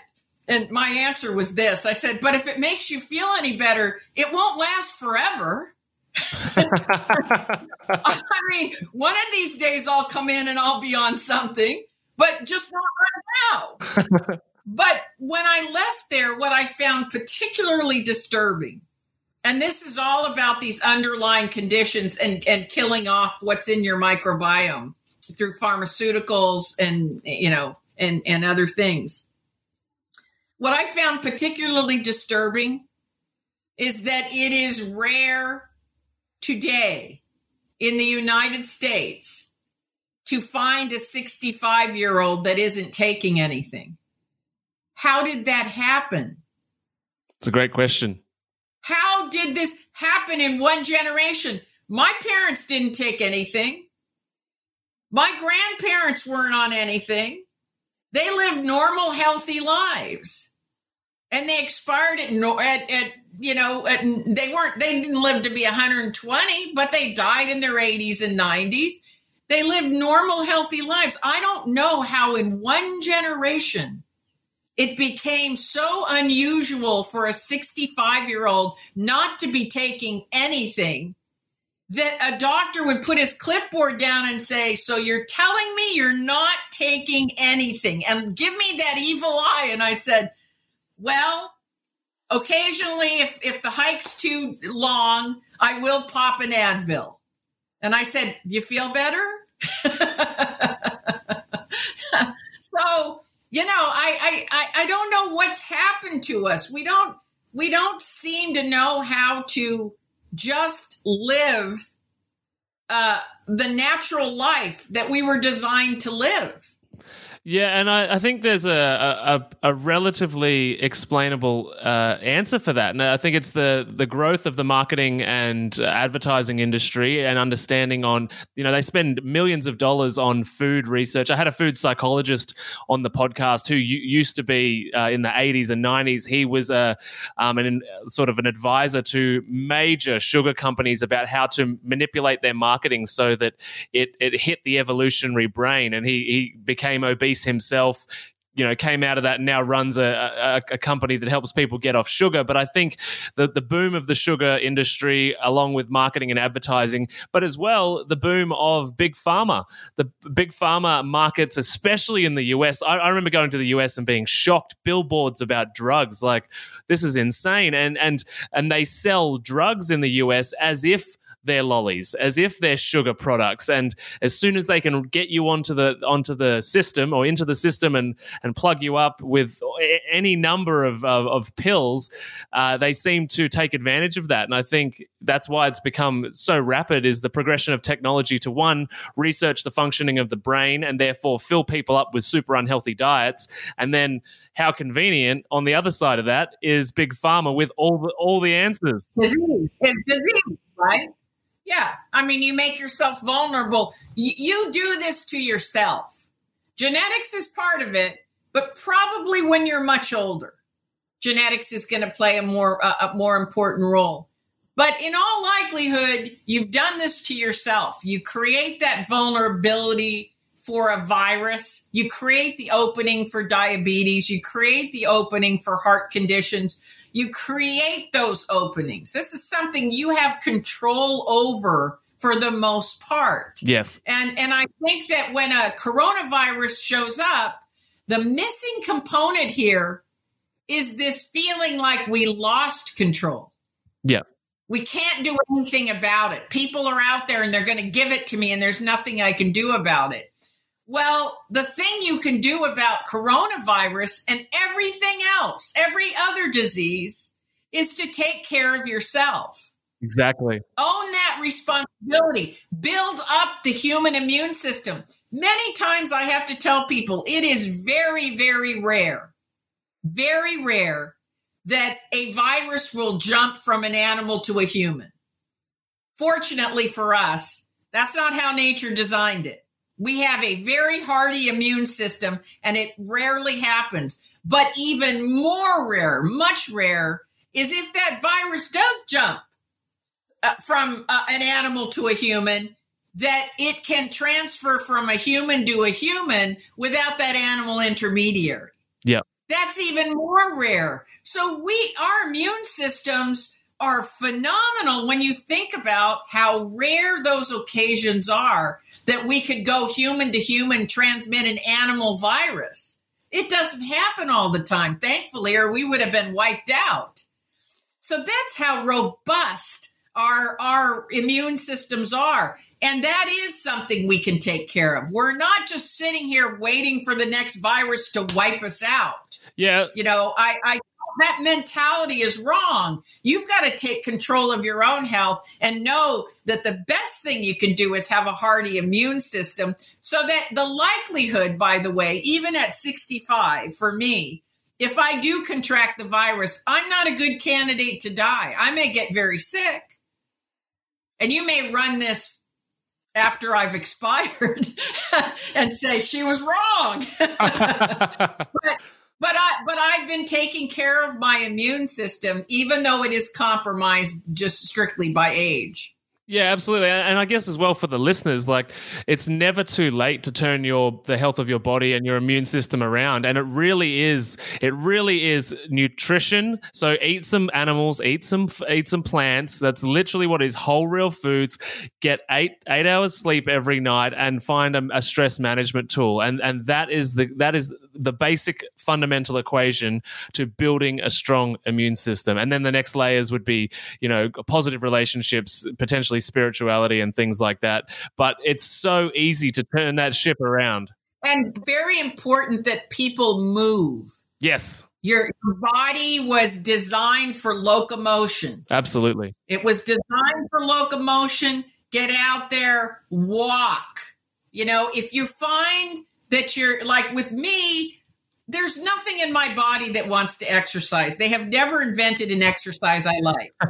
and my answer was this i said but if it makes you feel any better it won't last forever i mean one of these days i'll come in and i'll be on something but just not right now but when i left there what i found particularly disturbing and this is all about these underlying conditions and, and killing off what's in your microbiome through pharmaceuticals and you know and and other things. What I found particularly disturbing is that it is rare today in the United States to find a 65 year old that isn't taking anything. How did that happen? It's a great question. How did this happen in one generation? My parents didn't take anything. My grandparents weren't on anything. They lived normal, healthy lives. And they expired at, at, at you know, uh, they weren't, they didn't live to be 120, but they died in their 80s and 90s. They lived normal, healthy lives. I don't know how in one generation it became so unusual for a 65 year old not to be taking anything that a doctor would put his clipboard down and say, So you're telling me you're not taking anything? And give me that evil eye. And I said, Well, occasionally, if, if the hike's too long, I will pop an Advil. And I said, You feel better? so, you know, I, I I don't know what's happened to us. We don't we don't seem to know how to just live uh, the natural life that we were designed to live. Yeah, and I, I think there's a, a, a relatively explainable uh, answer for that, and I think it's the the growth of the marketing and advertising industry and understanding on you know they spend millions of dollars on food research. I had a food psychologist on the podcast who used to be uh, in the 80s and 90s. He was a um, an sort of an advisor to major sugar companies about how to manipulate their marketing so that it it hit the evolutionary brain, and he he became obese himself you know came out of that and now runs a, a, a, company that helps people get off sugar. But i think the, the boom of the sugar industry along with marketing and advertising but as well the boom of big pharma. The big pharma markets especially in the us I, I remember going to the us and being shocked. Billboards about drugs like this is insane. And and and they sell drugs in the us as if their lollies as if they're sugar products. And as soon as they can get you onto the onto the system or into the system and and plug you up with any number of of, of pills uh, they seem to take advantage of that. And i think that's why it's become so rapid is the progression of technology to one research the functioning of the brain and therefore fill people up with super unhealthy diets. And then how convenient on the other side of that is big pharma with all the all the answers. Disease. It's disease right yeah. I mean, you make yourself vulnerable. Y- you do this to yourself. Genetics is part of it, but probably when you're much older, genetics is going to play a more a more important role. But in all likelihood, you've done this to yourself. You create that vulnerability for a virus. You create the opening for diabetes. You create the opening for heart conditions you create those openings. This is something you have control over for the most part. Yes. And and I think that when a coronavirus shows up, the missing component here is this feeling like we lost control. Yeah. We can't do anything about it. People are out there and they're going to give it to me and there's nothing I can do about it. Well, the thing you can do about coronavirus and everything else, every other disease, is to take care of yourself. Exactly. Own that responsibility. Build up the human immune system. Many times I have to tell people it is very, very rare, very rare that a virus will jump from an animal to a human. Fortunately for us, that's not how nature designed it. We have a very hardy immune system, and it rarely happens. But even more rare, much rare, is if that virus does jump uh, from uh, an animal to a human, that it can transfer from a human to a human without that animal intermediary. Yeah. That's even more rare. So we our immune systems are phenomenal when you think about how rare those occasions are that we could go human to human, transmit an animal virus. It doesn't happen all the time, thankfully, or we would have been wiped out. So that's how robust our our immune systems are. And that is something we can take care of. We're not just sitting here waiting for the next virus to wipe us out. Yeah. You know, I, I that mentality is wrong. You've got to take control of your own health and know that the best thing you can do is have a hearty immune system so that the likelihood, by the way, even at 65 for me, if I do contract the virus, I'm not a good candidate to die. I may get very sick. And you may run this after I've expired and say she was wrong. but but I but I've been taking care of my immune system, even though it is compromised just strictly by age. Yeah, absolutely. And I guess as well for the listeners, like it's never too late to turn your the health of your body and your immune system around. And it really is it really is nutrition. So eat some animals, eat some eat some plants. That's literally what is whole real foods. Get 8 8 hours sleep every night and find a, a stress management tool. And and that is the that is the basic fundamental equation to building a strong immune system. And then the next layers would be, you know, positive relationships, potentially spirituality and things like that. But it's so easy to turn that ship around. And very important that people move. Yes. Your body was designed for locomotion. Absolutely. It was designed for locomotion. Get out there, walk. You know, if you find that you're like with me, there's nothing in my body that wants to exercise. They have never invented an exercise I like.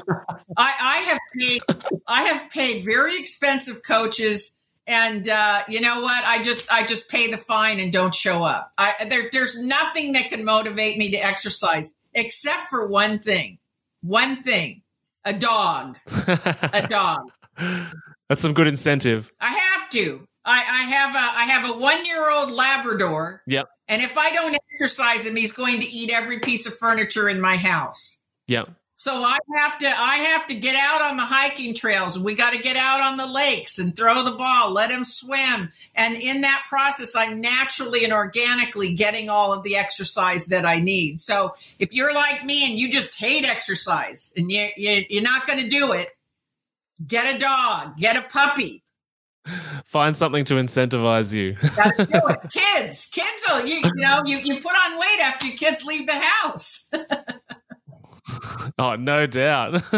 I, I, have paid I have paid very expensive coaches, and uh, you know what? I just I just pay the fine and don't show up. I, there's there's nothing that can motivate me to exercise except for one thing. One thing: a dog. a dog. That's some good incentive. I have to. I, I have a I have a one year old Labrador. Yep. And if I don't exercise him, he's going to eat every piece of furniture in my house. Yep. So I have to I have to get out on the hiking trails and we got to get out on the lakes and throw the ball, let him swim. And in that process I'm naturally and organically getting all of the exercise that I need. So if you're like me and you just hate exercise and you, you you're not going to do it, get a dog, get a puppy Find something to incentivize you. kids, kids, you, you know, you, you put on weight after your kids leave the house. Oh, no doubt.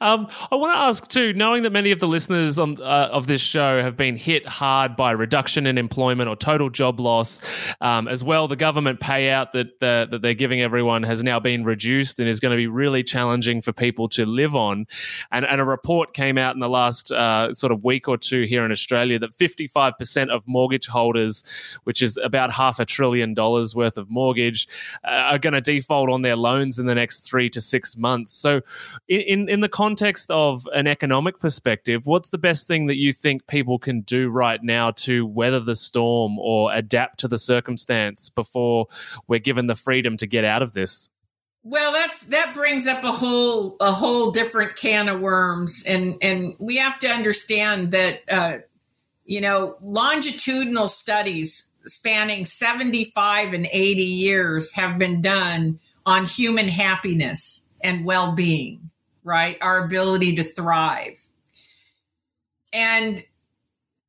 um, I want to ask too, knowing that many of the listeners on uh, of this show have been hit hard by reduction in employment or total job loss, um, as well, the government payout that that they're giving everyone has now been reduced and is going to be really challenging for people to live on. And, and a report came out in the last uh, sort of week or two here in Australia that 55% of mortgage holders, which is about half a trillion dollars worth of mortgage, uh, are going to default on their loans in the next three to six months. So, in in the context of an economic perspective, what's the best thing that you think people can do right now to weather the storm or adapt to the circumstance before we're given the freedom to get out of this? Well, that's that brings up a whole a whole different can of worms, and and we have to understand that uh, you know longitudinal studies spanning 75 and 80 years have been done on human happiness and well being, right? Our ability to thrive. And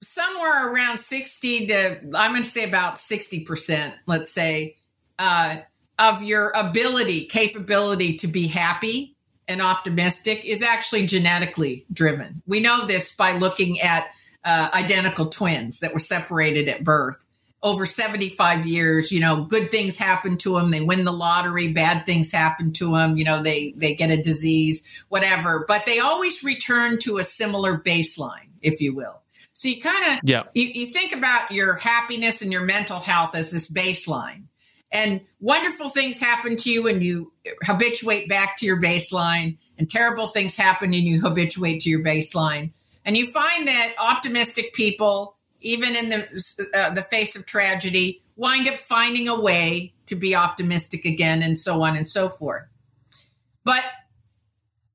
somewhere around 60 to, I'm going to say about 60%, let's say, uh, of your ability, capability to be happy and optimistic is actually genetically driven. We know this by looking at uh, identical twins that were separated at birth over 75 years you know good things happen to them they win the lottery bad things happen to them you know they they get a disease whatever. But they always return to a similar baseline if you will. So you kind of yeah. you, you think about your happiness and your mental health as this baseline. And wonderful things happen to you and you habituate back to your baseline and terrible things happen and you habituate to your baseline. And you find that optimistic people even in the uh, the face of tragedy, wind up finding a way to be optimistic again, and so on and so forth. But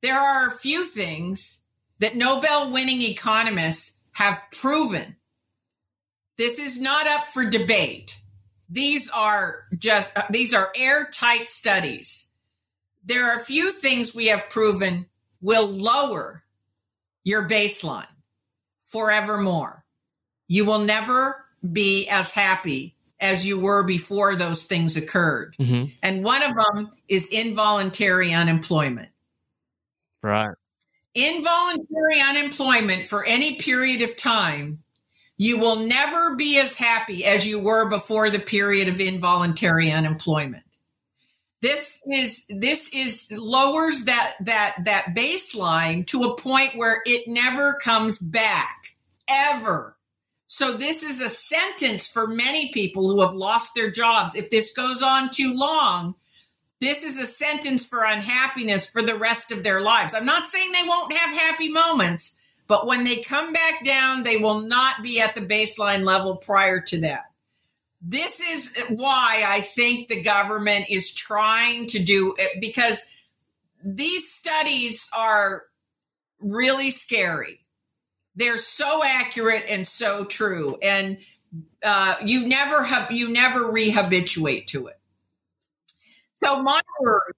there are a few things that Nobel winning economists have proven. This is not up for debate. These are just uh, these are airtight studies. There are a few things we have proven will lower your baseline forevermore. You will never be as happy as you were before those things occurred. Mm-hmm. And one of them is involuntary unemployment. Right. Involuntary unemployment for any period of time, you will never be as happy as you were before the period of involuntary unemployment. This is this is lowers that that that baseline to a point where it never comes back ever. So this is a sentence for many people who have lost their jobs. If this goes on too long, this is a sentence for unhappiness for the rest of their lives. I'm not saying they won't have happy moments, but when they come back down, they will not be at the baseline level prior to that. This is why I think the government is trying to do it because these studies are really scary. They're so accurate and so true, and uh, you never have you never rehabituate to it. So my word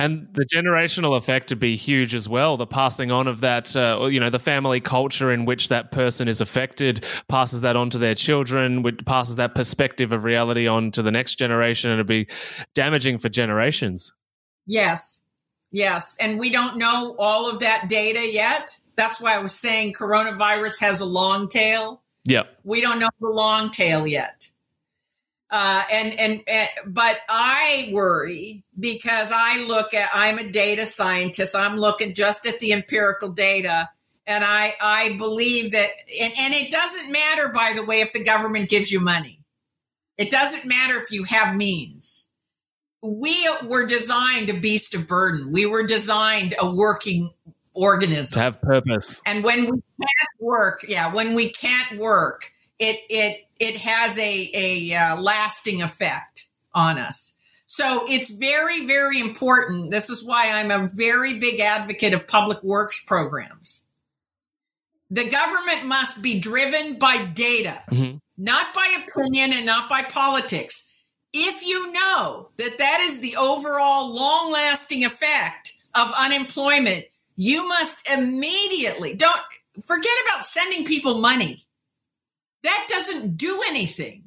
And the generational effect would be huge as well. The passing on of that, uh, you know, the family culture in which that person is affected passes that on to their children, which passes that perspective of reality on to the next generation. And it'd be damaging for generations. Yes. Yes. And we don't know all of that data yet. That's why I was saying coronavirus has a long tail. Yeah. We don't know the long tail yet. Uh, and, and, and but I worry because I look at I'm a data scientist. I'm looking just at the empirical data, and I I believe that and, and it doesn't matter by the way if the government gives you money. It doesn't matter if you have means. We were designed a beast of burden. We were designed a working organism. To have purpose. and when we can't work yeah when we can't work it it it has a a uh, lasting effect on us. So it's very very important. This is why i'm a very big advocate of public works programs. The government must be driven by data Mhm. not by opinion and not by politics. If you know that that is the overall long lasting effect of unemployment you must immediately don't forget about sending people money. That doesn't do anything.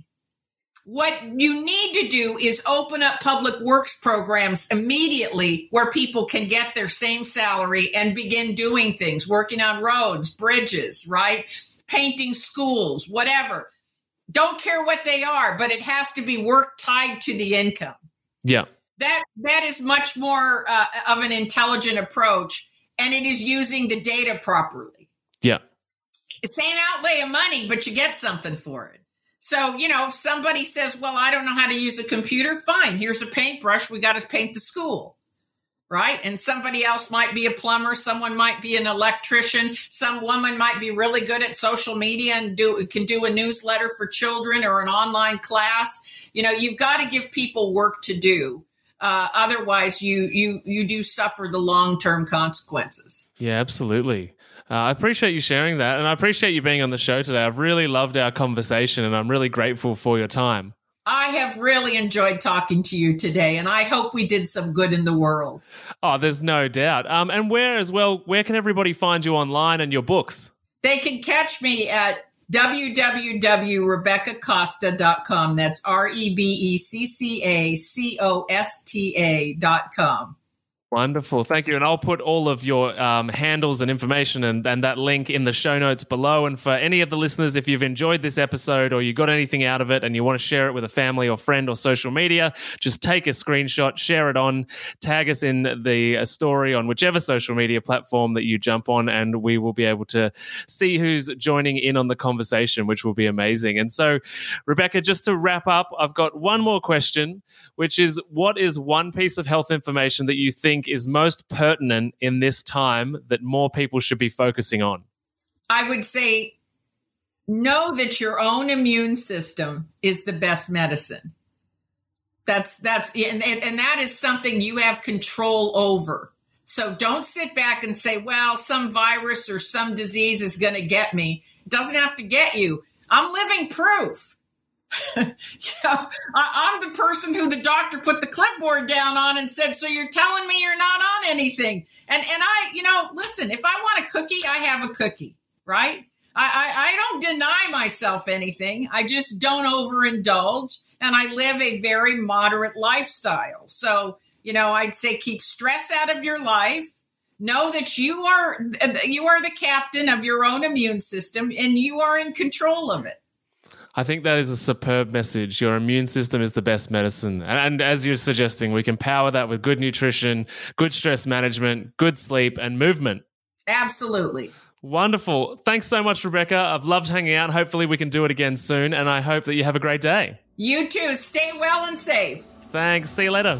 What you need to do is open up public works programs immediately where people can get their same salary and begin doing things, working on roads, bridges, right? Painting schools, whatever. Don't care what they are, but it has to be work tied to the income Yeah. that that is much more uh, of an intelligent approach and it is using the data properly. Yeah. it's same outlay of money but you get something for it. So you know if somebody says well i don't know how to use a computer fine here's a paintbrush we got to paint the school right? And somebody else might be a plumber someone might be an electrician some woman might be really good at social media and do can do a newsletter for children or an online class. You know you've got to give people work to do uh, otherwise you you you do suffer the long-term consequences Yeah, absolutely. Uh, I appreciate you sharing that. And I appreciate you being on the show today. I've really loved our conversation and I'm really grateful for your time. i have really enjoyed talking to you today and i hope we did some good in the world Oh, there's no doubt. Um, and where as well, where can everybody find you online and your books? They can catch me at www.rebeccacosta.com. That's R E B E C C A C O S T A.com. Wonderful. Thank you. And I'll put all of your um, handles and information and, and that link in the show notes below. And for any of the listeners, if you've enjoyed this episode or you got anything out of it and you want to share it with a family or friend or social media, just take a screenshot, share it on, tag us in the uh, story on whichever social media platform that you jump on, and we will be able to see who's joining in on the conversation, which will be amazing. And so, Rebecca, just to wrap up, I've got one more question, which is what is one piece of health information that you think is most pertinent in this time that more people should be focusing on? I would say know that your own immune system is the best medicine. That's that's and, and, and that is something you have control over. So don't sit back and say, well, some virus or some disease is going to get me. It doesn't have to get you. I'm living proof. know, I, am the person who the doctor put the clipboard down on and said, "So you're telling me you're not on anything?" And and I, you know, listen, if I want a cookie, I have a cookie, right? I, I, I don't deny myself anything. I just don't overindulge, and I live a very moderate lifestyle. So you know, I'd say keep stress out of your life. Know that you are you are the captain of your own immune system, and you are in control of it. I think that is a superb message. Your immune system is the best medicine. And, and, as you're suggesting, we can power that with good nutrition, good stress management, good sleep, and movement. Absolutely. Wonderful. Thanks so much, Rebecca. I've loved hanging out. Hopefully, we can do it again soon. And I hope that you have a great day. You too. Stay well and safe. Thanks. See you later.